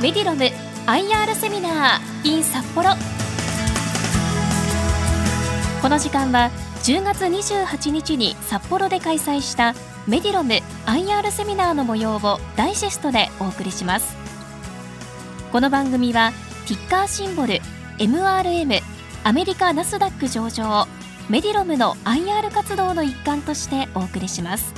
メディロム IR セミナー in 札幌この時間は10月28日に札幌で開催したメディロム IR セミナーの模様をダイジェストでお送りします。この番組はティッカーシンボル MRM アメリカナスダック上場メディロムの IR 活動の一環としてお送りします。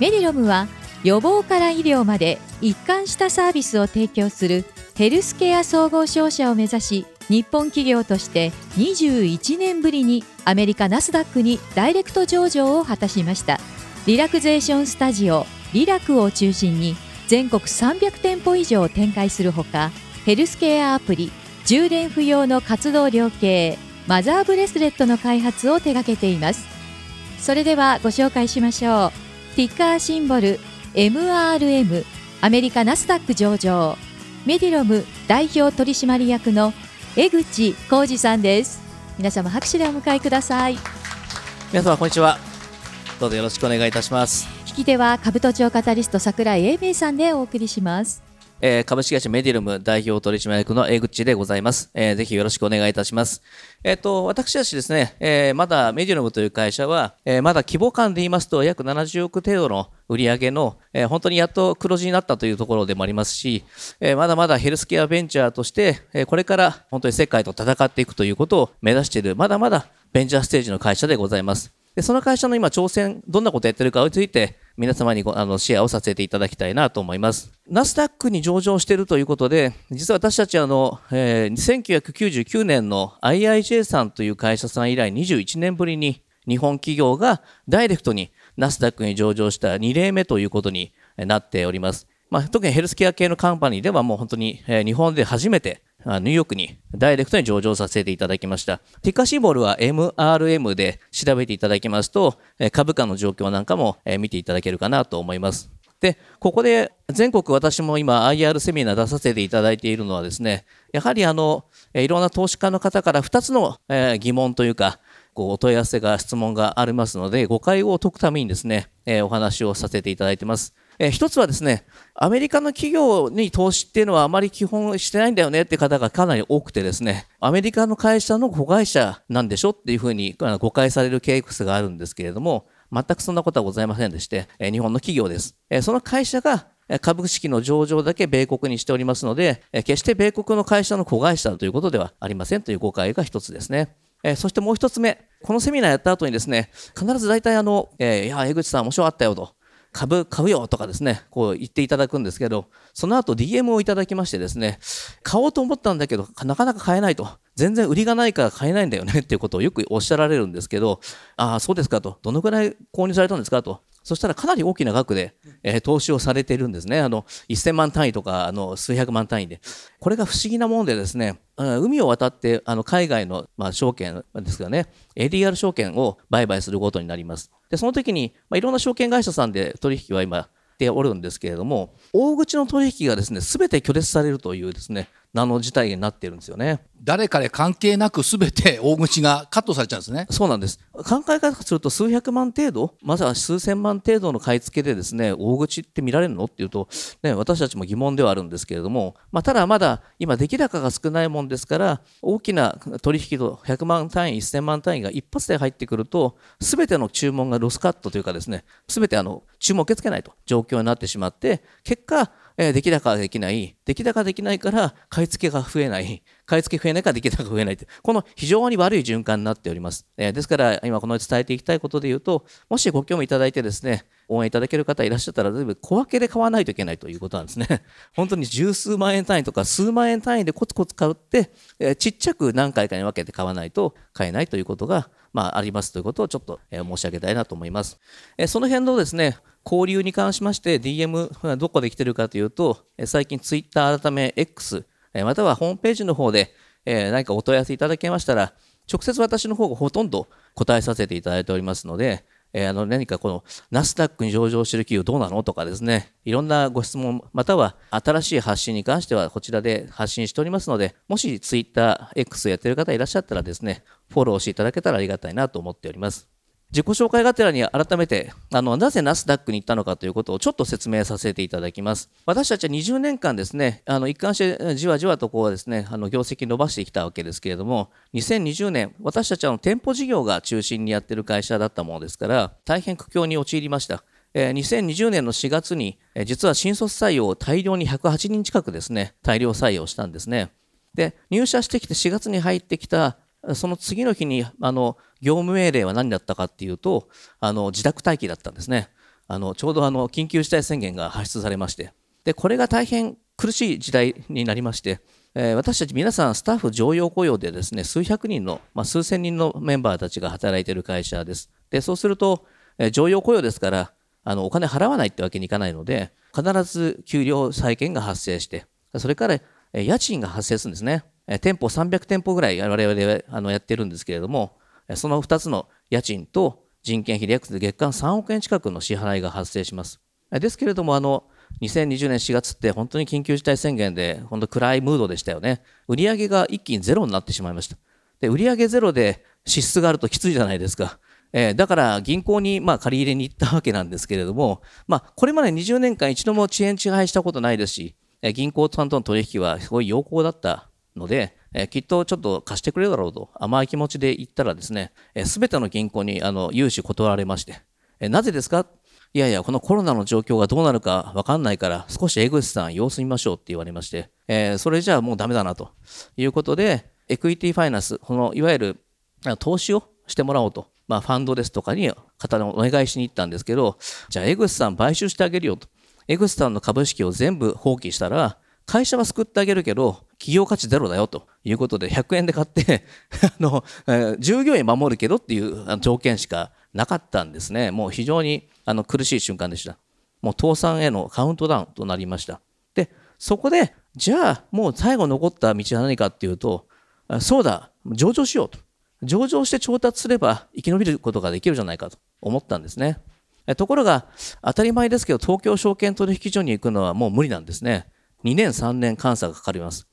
メディロムは予防から医療まで一貫したサービスを提供するヘルスケア総合商社を目指し日本企業として21年ぶりにアメリカナスダックにダイレクト上場を果たしました。リラクゼーションスタジオリラクを中心に全国300店舗以上展開するほかヘルスケアアプリ充電不要の活動量計マザーブレスレットの開発を手掛けています。それではご紹介しましょう。ティッカーシンボル MRM アメリカナスダック上場。メディロム代表取締役の江口浩二さんです。皆様拍手でお迎えください。皆様こんにちは。どうぞよろしくお願いいたします。引き手は株都庁カタリスト桜井英明さんでお送りしますえー、株式会社メディルム代表取締役の江口でございます。えー、ぜひよろしくお願いいたします。えっ、ー、と、私たちですね、えー、まだメディルムという会社は、えー、まだ規模感で言いますと約70億程度の売上の、えー、本当にやっと黒字になったというところでもありますし、えー、まだまだヘルスケアベンチャーとして、えー、これから本当に世界と戦っていくということを目指している、まだまだベンチャーステージの会社でございます。で、その会社の今挑戦、どんなことやってるかについて、皆様にあのシェアをさせていただきたいなと思います。ナスダックに上場しているということで、実は私たちあの、えー、1999年の IIJ さんという会社さん以来21年ぶりに日本企業がダイレクトにナスダックに上場した2例目ということになっております。まあ、特にヘルスケア系のカンパニーではもう本当に、えー、日本で初めてニューヨークにダイレクトに上場させていただきました。ティカシンボルは MRM で調べていただきますと、株価の状況なんかも見ていただけるかなと思います。で、ここで全国私も今 IR セミナー出させていただいているのはですね、やはりあの、いろんな投資家の方から2つの疑問というか、こうお問い合わせが質問がありますので、誤解を解くためにですね、お話をさせていただいてます。えー、一つはですね、アメリカの企業に投資っていうのはあまり基本してないんだよねって方がかなり多くてですね、アメリカの会社の子会社なんでしょっていうふうに誤解されるケースがあるんですけれども、全くそんなことはございませんでして、え、日本の企業です。え、その会社が株式の上場だけ米国にしておりますので、決して米国の会社の子会社ということではありませんという誤解が一つですね。えそしてもう一つ目、このセミナーやった後にですね、必ず大体あの、えー、いや、江口さん面白かったよと。株買うよとかですね、こう言っていただくんですけど、その後 DM をいただきましてですね、買おうと思ったんだけど、なかなか買えないと。全然売りがないから買えないんだよねっていうことをよくおっしゃられるんですけど、ああ、そうですかと。どのくらい購入されたんですかと。そしたらかなり大きな額で、えー、投資をされているんですね。あの、1000万単位とか、あの、数百万単位で。これが不思議なもんでですね、海を渡って、あの、海外の、まあ、証券ですがね、ADR 証券を売買することになります。で、その時に、まあ、いろんな証券会社さんで取引は今、ておるんですけれども、大口の取引がですね、すべて拒絶されるというですね、名の事態になっているんですよね。誰かで関係なくすべて大口がカットされちゃうんですね。そうなんです。考え方すると数百万程度、まずは数千万程度の買い付けでですね、大口って見られるのっていうと、ね、私たちも疑問ではあるんですけれども、まあ、ただまだ今出来高が少ないもんですから、大きな取引と100万単位、1000万単位が一発で入ってくると、すべての注文がロスカットというかですね、すべてあの注文を受け付けないと状況になってしまって、結果、えー、出来高ができない。出来高できないから買い付けが増えない。買い付け増えないから出来高が増えない。この非常に悪い循環になっております。え、ですから、今この伝えていきたいことで言うと、もしご興味いただいてですね、応援いただける方いらっしゃったら、全部小分けで買わないといけないということなんですね。本当に十数万円単位とか数万円単位でコツコツ買って、え、ちっちゃく何回かに分けて買わないと買えないということが、まあ、ありますということをちょっと、え申し上げたいなと思います。えその辺のですね、交流に関しまして DM はどこで来てるかというと、最近 Twitter 改め X、またはホームページの方で何かお問い合わせいただけましたら、直接私の方がほとんど答えさせていただいておりますので、え、あの何かこのナスダックに上場している企業どうなのとかですね、いろんなご質問、または新しい発信に関してはこちらで発信しておりますので、もし Twitter、X やってる方いらっしゃったらですね、フォローしていただけたらありがたいなと思っております。自己紹介がてらに改めてあのなぜナスダックに行ったのかということをちょっと説明させていただきます。私たちは20年間ですねあの一貫してじわじわとこうですねあの業績伸ばしてきたわけですけれども2020年私たちは店舗事業が中心にやってる会社だったものですから大変苦境に陥りました。2020年の4月に実は新卒採用を大量に108人近くですね大量採用したんですね。で入社してきて4月に入ってきたその次の日にあの業務命令は何だったかっていうとあの自宅待機だったんですね。あのちょうどあの緊急事態宣言が発出されまして。でこれが大変苦しい時代になりまして、えー、私たち皆さんスタッフ常用雇用でですね数百人の、まあ、数千人のメンバーたちが働いている会社です。でそうすると、えー、常用雇用ですからあのお金払わないってわけにいかないので必ず給料債権が発生してそれからえ家賃が発生するんですね。店舗300店舗ぐらい我々はあのやってるんですけれども、その2つの家賃と人件費で約月間3億円近くの支払いが発生します。ですけれども、あの、2020年4月って本当に緊急事態宣言で本当暗いムードでしたよね。売上が一気にゼロになってしまいました。で、売上ゼロで支出があるときついじゃないですか。えー、だから銀行にまあ借り入れに行ったわけなんですけれども、まあ、これまで20年間一度も遅延遅配したことないですし、銀行さんとの取引はすごい良好だったので、えー、きっとちょっと貸してくれるだろうと甘い気持ちで言ったらですね、す、べ、ての銀行にあの融資断られまして、え、なぜですか？いやいや、このコロナの状況がどうなるかわかんないから、少し江口さん様子見ましょうって言われまして、えー、それじゃあもうダメだなということで、エクイティファイナンス、このいわゆる投資をしてもらおうと、まあ、ファンドですとかに方にお願いしに行ったんですけど、じゃあ江口さん買収してあげるよと。江口さんの株式を全部放棄したら、会社は救ってあげるけど、企業価値ゼロだよということで、100円で買って あの、従業員守るけどっていう条件しかなかったんですね。もう非常にあの苦しい瞬間でした。もう倒産へのカウントダウンとなりました。で、そこで、じゃあもう最後残った道は何かっていうと、そうだ、上場しようと。上場して調達すれば生き延びることができるじゃないかと思ったんですね。ところが、当たり前ですけど、東京証券取引所に行くのはもう無理なんですね。2年3年監査がかかります。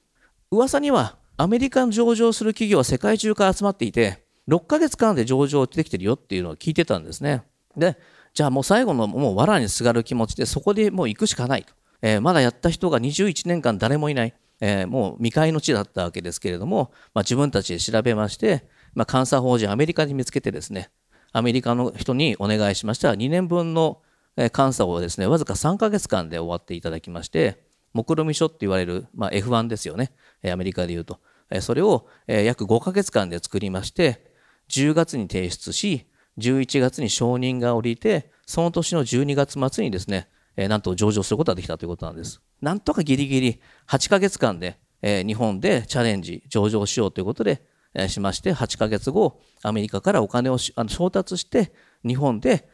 噂にはアメリカに上場する企業は世界中から集まっていて、6ヶ月間で上場できてるよっていうのを聞いてたんですね。で、じゃあもう最後のもう藁にすがる気持ちでそこでもう行くしかないと。えー、まだやった人が21年間誰もいない。えー、もう未開の地だったわけですけれども、まあ、自分たちで調べまして、まあ、監査法人アメリカに見つけてですね、アメリカの人にお願いしましたら2年分の監査をですね、わずか3ヶ月間で終わっていただきまして、目論見書って言われる、まあ、F1 ですよね。アメリカで言うと。それを約5ヶ月間で作りまして、10月に提出し、11月に承認が下りて、その年の12月末にですね、なんと上場することができたということなんです。なんとかギリギリ8ヶ月間で日本でチャレンジ、上場しようということでしまして、8ヶ月後、アメリカからお金を調達して、日本で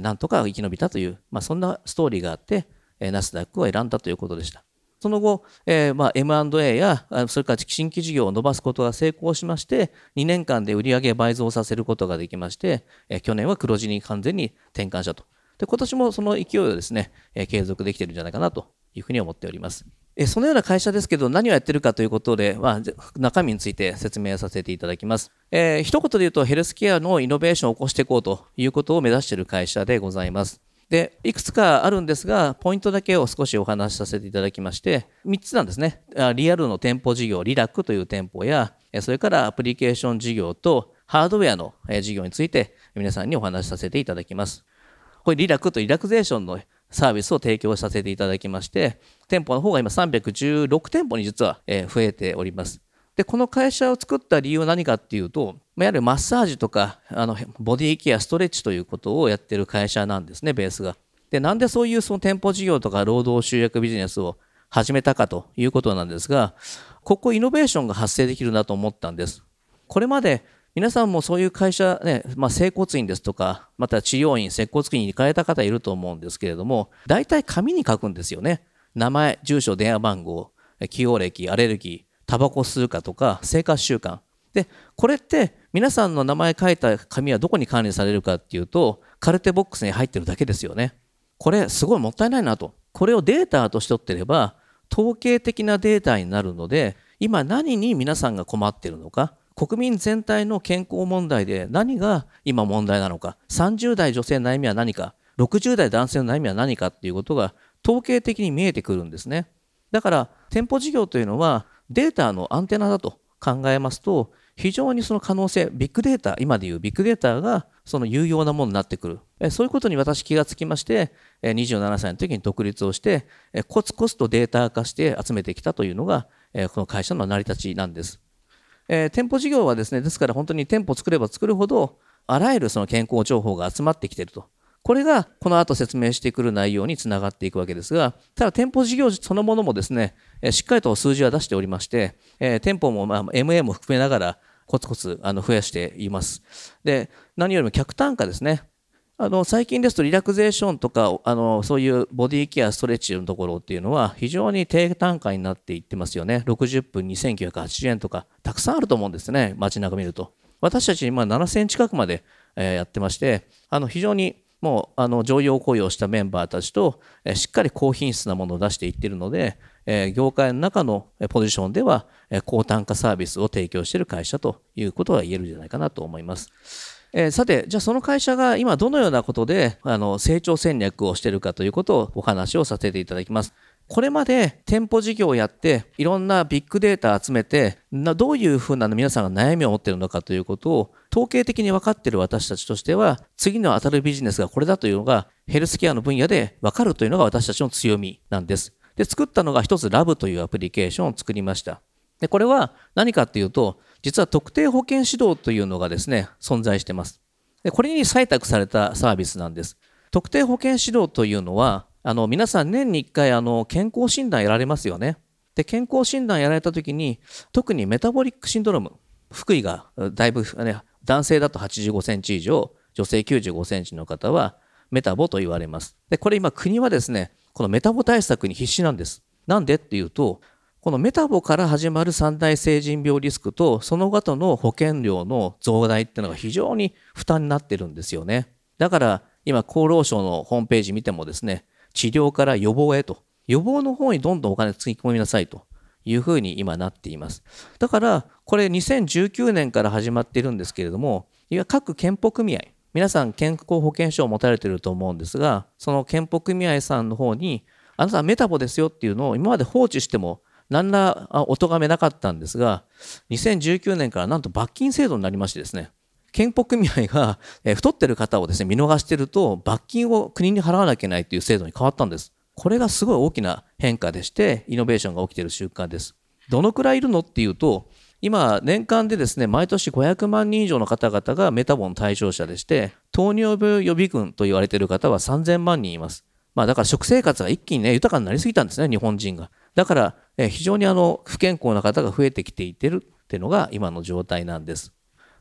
なんとか生き延びたという、まあ、そんなストーリーがあって、ナスダックを選んだということでした。その後、えー、まあ M&A や、それから新規事業を伸ばすことが成功しまして、2年間で売上倍増させることができまして、えー、去年は黒字に完全に転換したと。で、今年もその勢いをですね、えー、継続できているんじゃないかなというふうに思っております。えそのような会社ですけど、何をやってるかということで、まあ、中身について説明させていただきます。えー、一言で言うと、ヘルスケアのイノベーションを起こしていこうということを目指している会社でございます。で、いくつかあるんですが、ポイントだけを少しお話しさせていただきまして、3つなんですね。リアルの店舗事業、リラックという店舗や、それからアプリケーション事業とハードウェアの事業について皆さんにお話しさせていただきます。これリラックとリラクゼーションのサービスを提供させていただきまして、店舗の方が今316店舗に実は増えております。で、この会社を作った理由は何かっていうと、いわゆるマッサージとか、あの、ボディケア、ストレッチということをやってる会社なんですね、ベースが。で、なんでそういうその店舗事業とか労働集約ビジネスを始めたかということなんですが、ここイノベーションが発生できるなと思ったんです。これまで皆さんもそういう会社ね、まあ、整骨院ですとか、また治療院、接骨院に行かれた方いると思うんですけれども、大体紙に書くんですよね。名前、住所、電話番号、起用歴、アレルギー、タバコ吸うかとか生活習慣。でこれって皆さんの名前書いた紙はどこに管理されるかっていうとカルテボックスに入ってるだけですよね。これすごいもったいないなと。これをデータとして取ってれば統計的なデータになるので今何に皆さんが困ってるのか国民全体の健康問題で何が今問題なのか、30代女性の悩みは何か、60代男性の悩みは何かっていうことが統計的に見えてくるんですね。だから店舗事業というのはデータのアンテナだと考えますと非常にその可能性、ビッグデータ、今でいうビッグデータがその有用なものになってくる。そういうことに私気がつきまして、27歳の時に独立をして、コツコツとデータ化して集めてきたというのが、この会社の成り立ちなんです。え店舗事業はですね、ですから本当に店舗作れば作るほど、あらゆるその健康情報が集まってきていると。これがこの後説明してくる内容につながっていくわけですが、ただ店舗事業そのものもですね、しっかりと数字は出しておりまして、え店舗もまあ MA も含めながらコツコツあの増やしています。で、何よりも客単価ですね。あの最近ですとリラクゼーションとかあのそういうボディケアストレッチのところっていうのは非常に低単価になっていってますよね60分2980円とかたくさんあると思うんですね街中見ると私たち今7000近くまで、えー、やってましてあの非常にもうあの常用雇用したメンバーたちと、しっかり高品質なものを出していってるので、業界の中のポジションでは、高単価サービスを提供している会社ということが言えるんじゃないかなと思います。えー、さて、じゃあその会社が今どのようなことであの成長戦略をしているかということをお話をさせていただきます。これまで店舗事業をやっていろんなビッグデータ集めてどういうふうな皆さんが悩みを持っているのかということを統計的に分かっている私たちとしては次の当たるビジネスがこれだというのがヘルスケアの分野で分かるというのが私たちの強みなんです。で作ったのが一つラブというアプリケーションを作りました。でこれは何かっていうと実は特定保険指導というのがですね、存在してます。でこれに採択されたサービスなんです。特定保険指導というのは、あの皆さん年に1回あの健康診断やられますよね。で健康診断やられた時に特にメタボリックシンドローム福井がだいぶ、ね、男性だと85センチ以上女性95センチの方はメタボと言われます。でこれ今国はですねこのメタボ対策に必死なんです。なんでっていうとこのメタボから始まる三大成人病リスクとその後の保険料の増大っていうのが非常に負担になってるんですよね。だから今厚労省のホームページ見てもですね、治療から予防へと、予防の方にどんどんお金つぎ込みなさいと。いうふうに今なっています。だからこれ2019年から始まっているんですけれども、いわ各健保組合、皆さん健康保険証を持たれていると思うんですが、その健保組合さんの方に、あなたはメタボですよっていうのを今まで放置しても何らお咎めなかったんですが、2019年からなんと罰金制度になりましてですね、健保組合が太ってる方をですね、見逃してると、罰金を国に払わなきゃいけないという制度に変わったんです。これがすごい大きな変化でして、イノベーションが起きている習慣です。どのくらいいるのっていうと、今、年間でですね、毎年500万人以上の方々がメタボの対象者でして、糖尿病予備軍と言われている方は3000万人います。まあだから食生活が一気にね、豊かになりすぎたんですね、日本人が。だから、非常にあの不健康な方が増えてきていってるっていうのが今の状態なんです。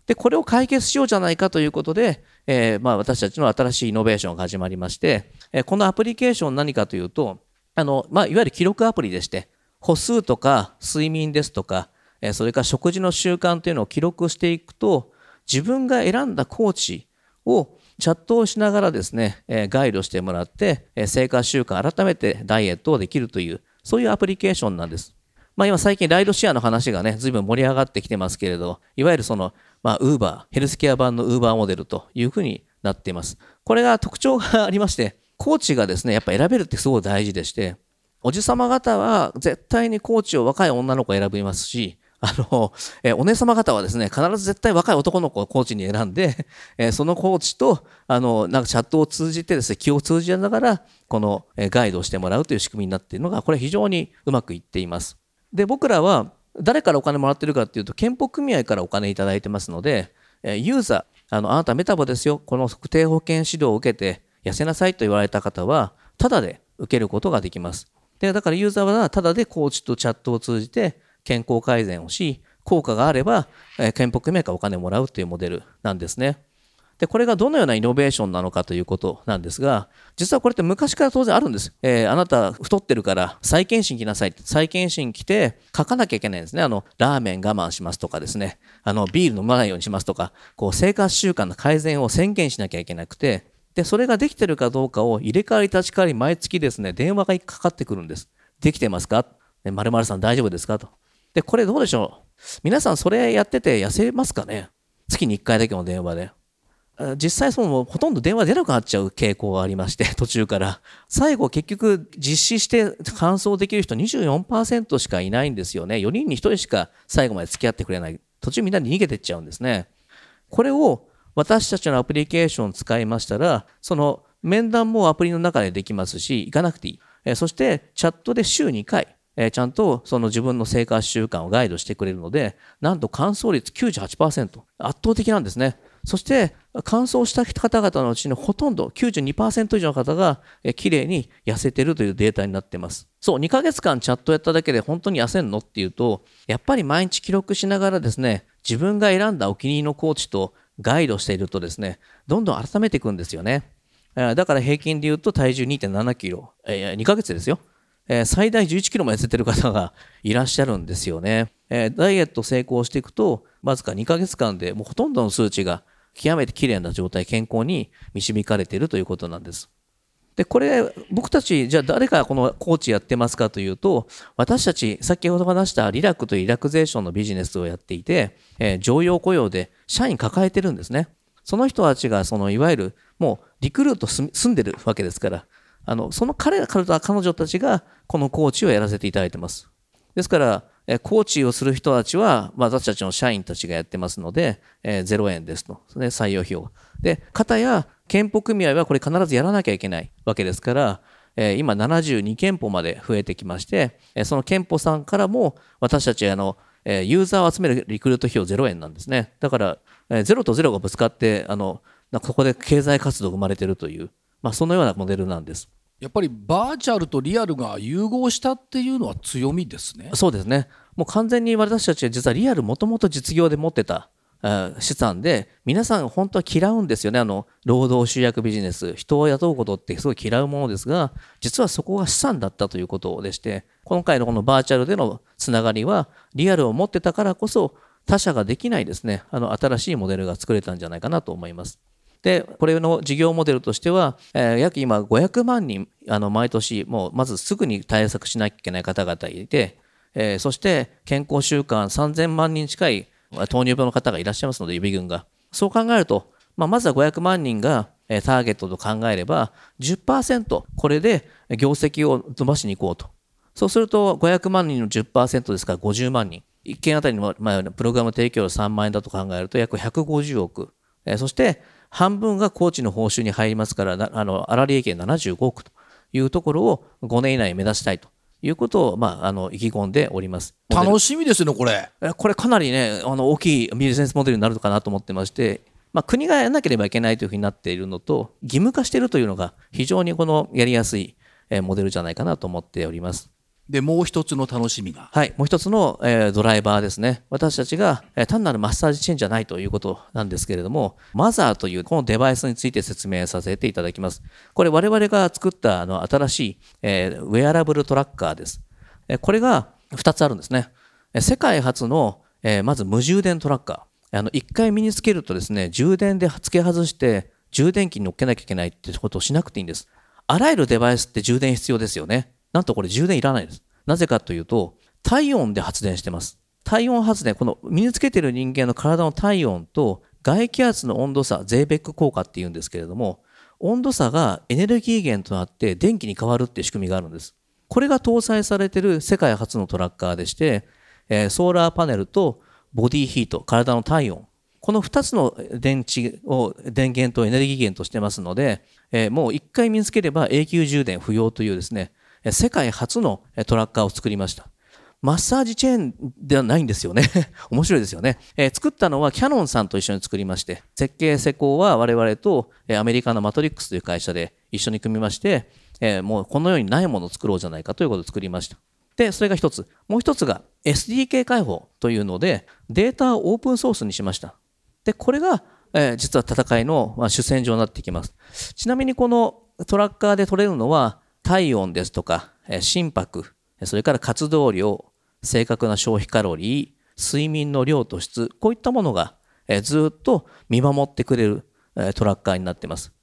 で、これを解決しようじゃないかということで、えー、まあ私たちの新しいイノベーションが始まりまして、えこのアプリケーション何かというと、あの、まあ、いわゆる記録アプリでして、歩数とか睡眠ですとか、えそれから食事の習慣というのを記録していくと、自分が選んだコーチをチャットをしながらですね、えガイドしてもらって、え生活習慣改めてダイエットをできるという、そういうアプリケーションなんです。まあ今最近ライドシェアの話がね、随分盛り上がってきてますけれど、いわゆるその、まあ、ウーバー、ヘルスケア版のウーバーモデルというふうになっています。これが特徴が ありまして、コーチがですね、やっぱ選べるってすごい大事でして、おじさま方は絶対にコーチを若い女の子を選びますし、あの、えお姉様方はですね、必ず絶対若い男の子をコーチに選んで、えそのコーチと、あの、なんかチャットを通じてですね、気を通じながら、このえガイドをしてもらうという仕組みになっているのが、これ非常にうまくいっています。で、僕らは誰からお金もらってるかっていうと、健保組合からお金いただいてますので、ユーザー、あの、あなたメタボですよ、この特定保険指導を受けて痩せなさいと言われた方は、ただで受けることができます。で、だからユーザーはただでコーチとチャットを通じて健康改善をし、効果があれば、えー、健保組合からお金もらうというモデルなんですね。で、これがどのようなイノベーションなのかということなんですが、実はこれって昔から当然あるんです。えー、あなた太ってるから再検診来なさいって。再検診来て書かなきゃいけないんですね。あの、ラーメン我慢しますとかですね。あの、ビール飲まないようにしますとか、こう、生活習慣の改善を宣言しなきゃいけなくて、で、それができてるかどうかを入れ替わり立ち替わり毎月ですね、電話がかかってくるんです。できてますか？〇〇さん大丈夫ですか？と。で、これどうでしょう？皆さんそれやってて痩せますかね？月に1回だけの電話で。実際そのほとんど電話出なくなっちゃう傾向がありまして 途中から。最後結局実施して完走できる人24%しかいないんですよね。4人に1人しか最後まで付き合ってくれない。途中みんなで逃げてっちゃうんですね。これを私たちのアプリケーションを使いましたらその面談もアプリの中でできますし行かなくていい。そしてチャットで週2回、ちゃんとその自分の生活習慣をガイドしてくれるので、なんと乾燥率98%。圧倒的なんですね。そして、乾燥した方々のうちのほとんど、92%以上の方が、えー、綺麗に痩せてるというデータになってます。そう、2ヶ月間チャットやっただけで本当に痩せんのっていうと、やっぱり毎日記録しながらですね、自分が選んだお気に入りのコーチとガイドしているとですね、どんどん改めていくんですよね。だから平均で言うと体重2.7キロ、えー、2ヶ月ですよ。えー、最大11キロも痩せてる方がいらっしゃるんですよね。えー、ダイエット成功していくと、わずか2ヶ月間でもうほとんどの数値が極めて綺麗な状態、健康に導かれているということなんです。で、これ、僕たち、じゃあ誰がこのコーチやってますかというと、私たち、先ほど話したリラックというリラクゼーションのビジネスをやっていて、えー、常用雇用で社員抱えてるんですね。その人たちが、そのいわゆる、もうリクルート住んでるわけですから、あの、その彼ら、彼女たちがこのコーチをやらせていただいてます。ですから、コーチをする人たちは、まあ、私たちの社員たちがやってますので、えー、0円ですと。ね、採用費用。で、方や憲法組合はこれ必ずやらなきゃいけないわけですから、えー、今72憲法まで増えてきまして、え、その憲法さんからも私たちあの、え、ユーザーを集めるリクルート費用0円なんですね。だから、えー、0と0がぶつかって、あの、ここで経済活動が生まれてるという、まあ、そのようなモデルなんです。やっぱりバーチャルとリアルが融合したっていうのは強みですね。そうですね。もう完全に私たちは実はリアルもともと実業で持ってた資産で皆さん本当は嫌うんですよねあの労働集約ビジネス人を雇うことってすごい嫌うものですが実はそこが資産だったということでして今回のこのバーチャルでのつながりはリアルを持ってたからこそ他社ができないですねあの新しいモデルが作れたんじゃないかなと思います。で、これの事業モデルとしては、えー、約今500万人、あの、毎年、もうまずすぐに対策しなきゃいけない方々いて、えー、そして健康習慣3000万人近い糖尿病の方がいらっしゃいますので、指群が。そう考えると、まあ、まずは500万人がターゲットと考えれば10%これで業績を伸ばしに行こうと。そうすると500万人の10%ですから50万人。1件あたりの、まあ、プログラム提供料3万円だと考えると約150億。えそして半分がコーチの報酬に入りますから、あの、粗利益75億というところを5年以内に目指したいということを、まあ、あの、意気込んでおります。楽しみですね、これ。これかなりね、あの、大きいビジネスモデルになるのかなと思ってまして、まあ、国がやらなければいけないというふうになっているのと、義務化しているというのが非常にこのやりやすいモデルじゃないかなと思っております。で、もう一つの楽しみが。はい、もう一つの、えー、ドライバーですね。私たちが、えー、単なるマッサージチェーンじゃないということなんですけれども、マザーというこのデバイスについて説明させていただきます。これ我々が作ったあの新しい、えー、ウェアラブルトラッカーです。え、これが2つあるんですね。え、世界初の、え、まず無充電トラッカー。あの、1回身につけるとですね、充電で付け外して、充電器に乗っけなきゃいけないってことをしなくていいんです。あらゆるデバイスって充電必要ですよね。なんとこれ充電いらないです。なぜかというと、体温で発電してます。体温発電、この身につけてる人間の体の体温と外気圧の温度差、ゼーベック効果っていうんですけれども、温度差がエネルギー源となって電気に変わるっていう仕組みがあるんです。これが搭載されてる世界初のトラッカーでして、え、ソーラーパネルとボディヒート、体の体温、この2つの電池を電源とエネルギー源としてますので、え、もう1回身につければ永久充電不要というですね、世界初のトラッカーを作りました。マッサージチェーンではないんですよね。面白いですよね、えー、作ったのはキャノンさんと一緒に作りまして、設計施工は我々とアメリカのマトリックスという会社で一緒に組みまして、えー、もうこのようにないものを作ろうじゃないかということを作りました。で、それが一つ。もう一つが SDK 開放というので、データをオープンソースにしました。で、これが、えー、実は戦いのま主戦場になってきます。ちなみにこのトラッカーで取れるのは、体温ですとか、心拍、それから活動量、正確な消費カロリー、睡眠の量と質、こういったものがずっと見守ってくれるトラッカーになってます。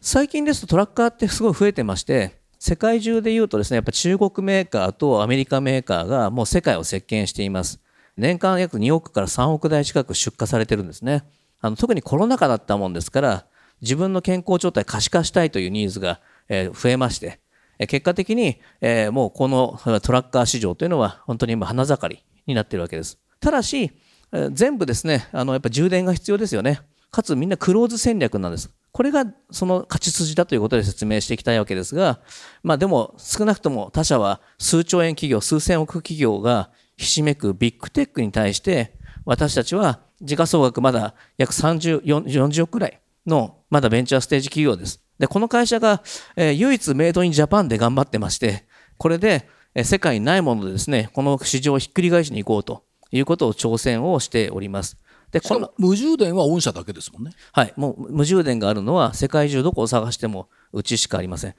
最近ですとトラッカーってすごい増えてまして、世界中でいうとですね、やっぱ中国メーカーとアメリカメーカーがもう世界を席巻しています。年間約2億から3億台近く出荷されてるんですね。あの特にコロナ禍だったもんですから、自分の健康状態可視化したいというニーズが、え、増えまして、結果的に、えー、もうこのトラッカー市場というのは本当に今花盛りになっているわけです。ただし、えー、全部ですね、あのやっぱ充電が必要ですよね。かつみんなクローズ戦略なんです。これがその勝ち筋だということで説明していきたいわけですが、まあでも少なくとも他社は数兆円企業、数千億企業がひしめくビッグテックに対して私たちは時価総額まだ約30、40億くらいのまだベンチャーステージ企業です。で、この会社が、えー、唯一メイドインジャパンで頑張ってまして、これで、えー、世界にないものでですね、この市場をひっくり返しに行こうということを挑戦をしております。でこの無充電は御社だけですもんね。はい、もう無充電があるのは世界中どこを探してもうちしかありません。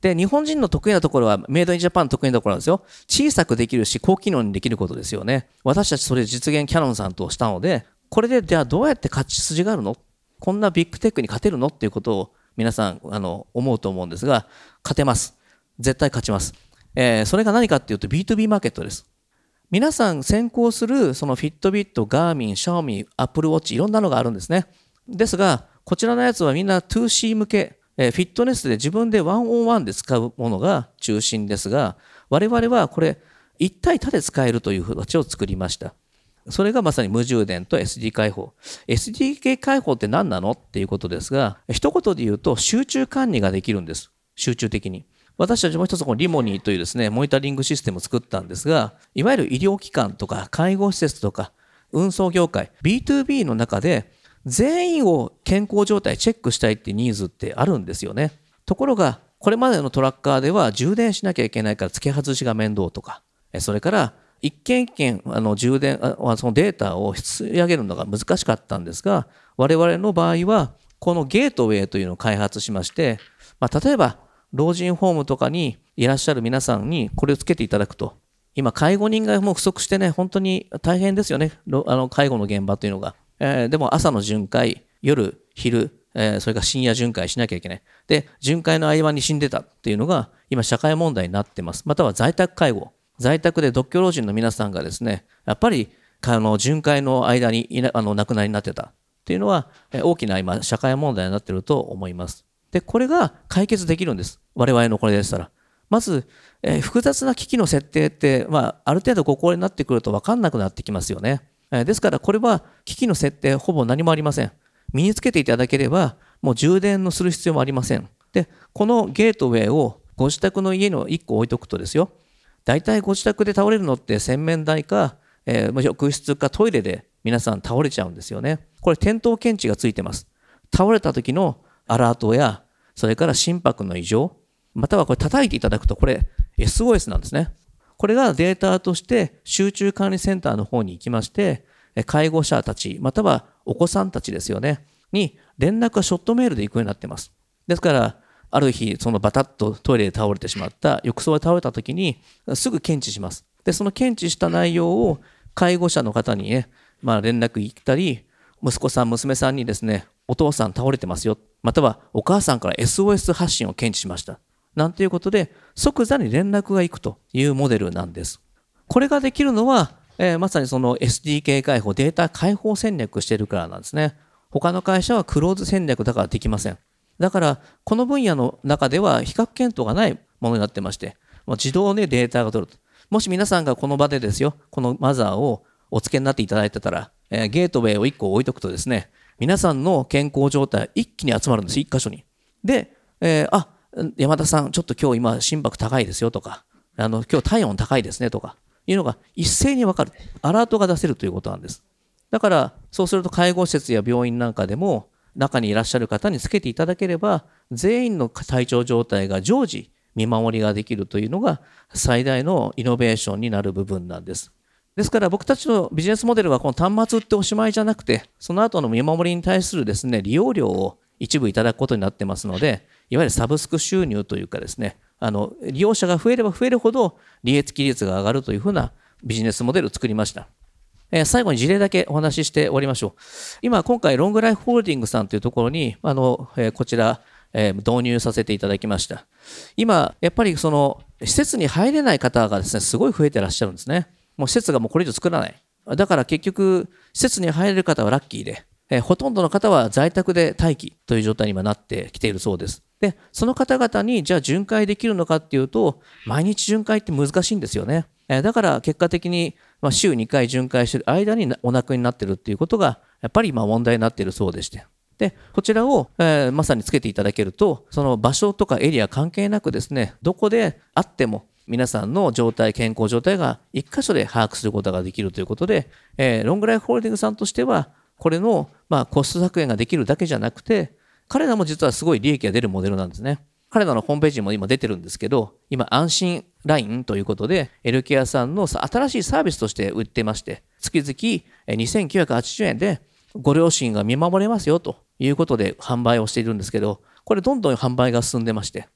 で、日本人の得意なところは、メイドインジャパン得意なところなんですよ。小さくできるし、高機能にできることですよね。私たちそれ実現キャノンさんとしたので、これで、じゃあどうやって勝ち筋があるの？こんなビッグテックに勝てるの？っていうことを皆さん、あの、思うと思うんですが、勝てます。絶対勝ちます。えー、それが何かっていうと B2B マーケットです。皆さん先行するそのフィットビット、ガーミン、シャオミ、アップルウォッチ、いろんなのがあるんですね。ですが、こちらのやつはみんな 2C 向け、えフィットネスで自分でワンオンワンで使うものが中心ですが、我々はこれ、一体多で使えるという形を作りました。それがまさに無充電と SD 開放。SDK 開放って何なのっていうことですが、一言で言うと集中管理ができるんです。集中的に。私たちも一つこのリモニーというですね、モニタリングシステムを作ったんですが、いわゆる医療機関とか介護施設とか運送業界、B2B の中で全員を健康状態チェックしたいってニーズってあるんですよね。ところが、これまでのトラッカーでは充電しなきゃいけないから付け外しが面倒とか、それから一件一件あの充電あそのデータを吸い上げるのが難しかったんですが、我々の場合は、このゲートウェイというのを開発しまして、まあ、例えば老人ホームとかにいらっしゃる皆さんにこれをつけていただくと、今、介護人がもう不足してね、本当に大変ですよね、あの介護の現場というのが。えー、でも朝の巡回、夜、昼、えー、それから深夜巡回しなきゃいけない。で、巡回の合間に死んでたっていうのが、今、社会問題になってます。または在宅介護。在宅で独居老人の皆さんがですね、やっぱり、あの巡回の間にいなあの亡くなりになってたっていうのは、大きな今、社会問題になっていると思います。で、これが解決できるんです。我々のこれでしたら。まず、えー、複雑な機器の設定って、まあ、ある程度ご高齢になってくると分かんなくなってきますよね。えー、ですから、これは機器の設定ほぼ何もありません。身につけていただければ、もう充電のする必要もありません。で、このゲートウェイをご自宅の家の1個置いとくとですよ、大体ご自宅で倒れるのって洗面台か、えー、浴室かトイレで皆さん倒れちゃうんですよね。これ転倒検知がついてます。倒れた時のアラートや、それから心拍の異常、またはこれ叩いていただくとこれ SOS なんですね。これがデータとして集中管理センターの方に行きまして、介護者たち、またはお子さんたちですよね、に連絡がショットメールで行くようになってます。ですから、ある日、そのバタッとトイレで倒れてしまった、浴槽で倒れた時に、すぐ検知します。で、その検知した内容を介護者の方にね、まあ連絡行ったり、息子さん、娘さんにですね、お父さん倒れてますよ。またはお母さんから SOS 発信を検知しました。なんていうことで、即座に連絡が行くというモデルなんです。これができるのは、えー、まさにその SDK 開放、データ開放戦略してるからなんですね。他の会社はクローズ戦略だからできません。だから、この分野の中では比較検討がないものになってまして、もう自動でデータが取ると。もし皆さんがこの場でですよ、このマザーをお付けになっていただいてたら、えー、ゲートウェイを1個置いとくとですね、皆さんの健康状態一気に集まるんです、1箇所に。で、えー、あ、山田さん、ちょっと今日今心拍高いですよとか、あの、今日体温高いですねとか、いうのが一斉にわかる。アラートが出せるということなんです。だから、そうすると介護施設や病院なんかでも、中にいらっしゃる方につけていただければ、全員の体調状態が常時見守りができるというのが最大のイノベーションになる部分なんです。ですから僕たちのビジネスモデルはこの端末売っておしまいじゃなくて、その後の見守りに対するですね、利用料を一部いただくことになってますので、いわゆるサブスク収入というかですね、あの利用者が増えれば増えるほど利益率が上がるというふうなビジネスモデルを作りました。えー、最後に事例だけお話しして終わりましょう。今、今回、ロングライフホールディングさんというところに、あの、えー、こちら、えー導入させていただきました。今、やっぱりその施設に入れない方がですね、すごい増えてらっしゃるんですね。もう施設がもうこれ以上作らない。だから結局、施設に入れる方はラッキーで、えーほとんどの方は在宅で待機という状態に今なってきているそうです。で、その方々にじゃあ巡回できるのかっていうと、毎日巡回って難しいんですよね。えーだから結果的に、まあ、週2回巡回してる間にお亡くなりになってるっていうことが、やっぱり今問題になっているそうでして。で、こちらを、えーまさにつけていただけると、その場所とかエリア関係なくですね、どこであっても、皆さんの状態、健康状態が一箇所で把握することができるということで、えーロングライフホールディングさんとしては、これの、まあ、コスト削減ができるだけじゃなくて、彼らも実はすごい利益が出るモデルなんですね。彼らのホームページにも今出てるんですけど、今、安心ラインということで、エルケアさんの新しいサービスとして売ってまして、月々2980円でご両親が見守れますよということで販売をしているんですけど、これどんどん販売が進んでまして、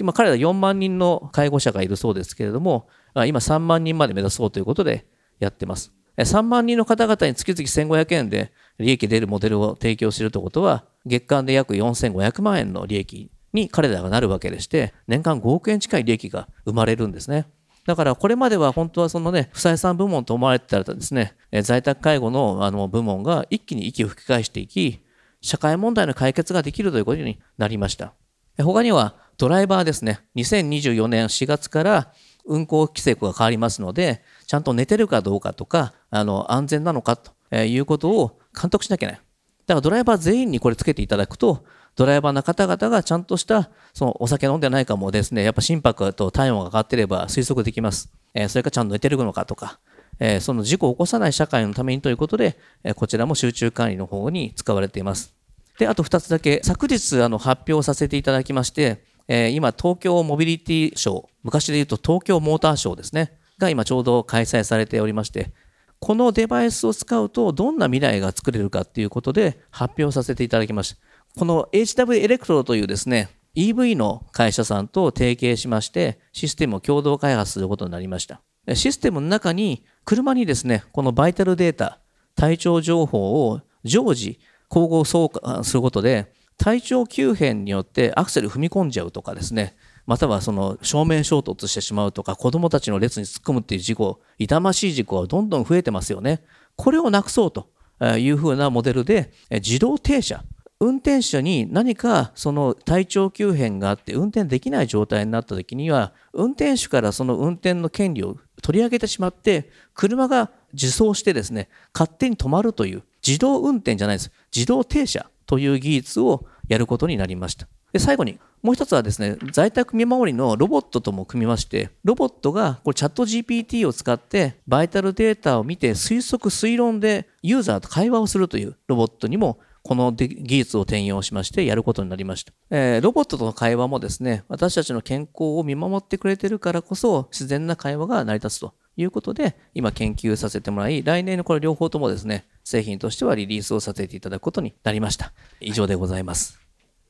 今彼ら4万人の介護者がいるそうですけれども、今3万人まで目指そうということでやってます。3万人の方々に月々1500円で利益出るモデルを提供しているということは、月間で約4500万円の利益に彼らがなるわけでして、年間5億円近い利益が生まれるんですね。だからこれまでは本当はそのね、不採算部門と思われてたらですね、在宅介護のあの部門が一気に息を吹き返していき、社会問題の解決ができるということになりました。他にはドライバーですね、2024年4月から運行規制が変わりますので、ちゃんと寝てるかどうかとか、あの安全なのかということを監督しなきゃいけない。だからドライバー全員にこれつけていただくと、ドライバーの方々がちゃんとしたそのお酒飲んでないかもですね、やっぱ心拍と体温が上がってれば推測できます。えそれかちゃんと寝てるのかとか、えその事故を起こさない社会のためにということで、えこちらも集中管理の方に使われています。で、あと2つだけ、昨日あの発表させていただきまして、え今、東京モビリティショー、昔で言うと東京モーターショーですね、が今ちょうど開催されておりまして、このデバイスを使うとどんな未来が作れるかっていうことで発表させていただきました。この HW エレクトロというですね、EV の会社さんと提携しまして、システムを共同開発することになりました。システムの中に、車にですね、このバイタルデータ、体調情報を常時交互相関することで、体調急変によってアクセル踏み込んじゃうとかですね、またはその正面衝突してしまうとか、子供たちの列に突っ込むっていう事故、痛ましい事故はどんどん増えてますよね。これをなくそうというふうなモデルで、自動停車、運転者に何かその体調急変があって運転できない状態になった時には運転手からその運転の権利を取り上げてしまって車が自走してですね勝手に止まるという自動運転じゃないです。自動停車という技術をやることになりました。で最後にもう一つはですね在宅見守りのロボットとも組みましてロボットがこれチャット GPT を使ってバイタルデータを見て推測推論でユーザーと会話をするというロボットにもこので技術を転用しましてやることになりました、えーロボットとの会話もですね私たちの健康を見守ってくれてるからこそ自然な会話が成り立つということで今研究させてもらい来年のこれ両方ともですね製品としてはリリースをさせていただくことになりました。以上でございます。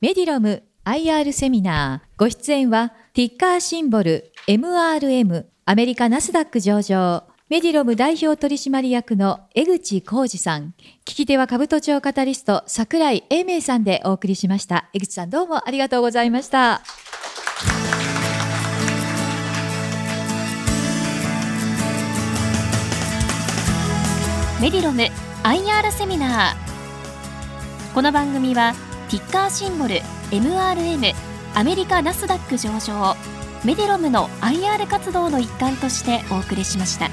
メディロム IR セミナー。ご出演はティッカーシンボル MRM アメリカナスダック上場。メディロム代表取締役の江口浩二さん。聞き手は兜町カタリスト桜井英明さんでお送りしました。江口さんどうもありがとうございました。メディロム IR セミナー。この番組はティッカーシンボル MRM アメリカナスダック上場。メディロムの IR 活動の一環としてお送りしました。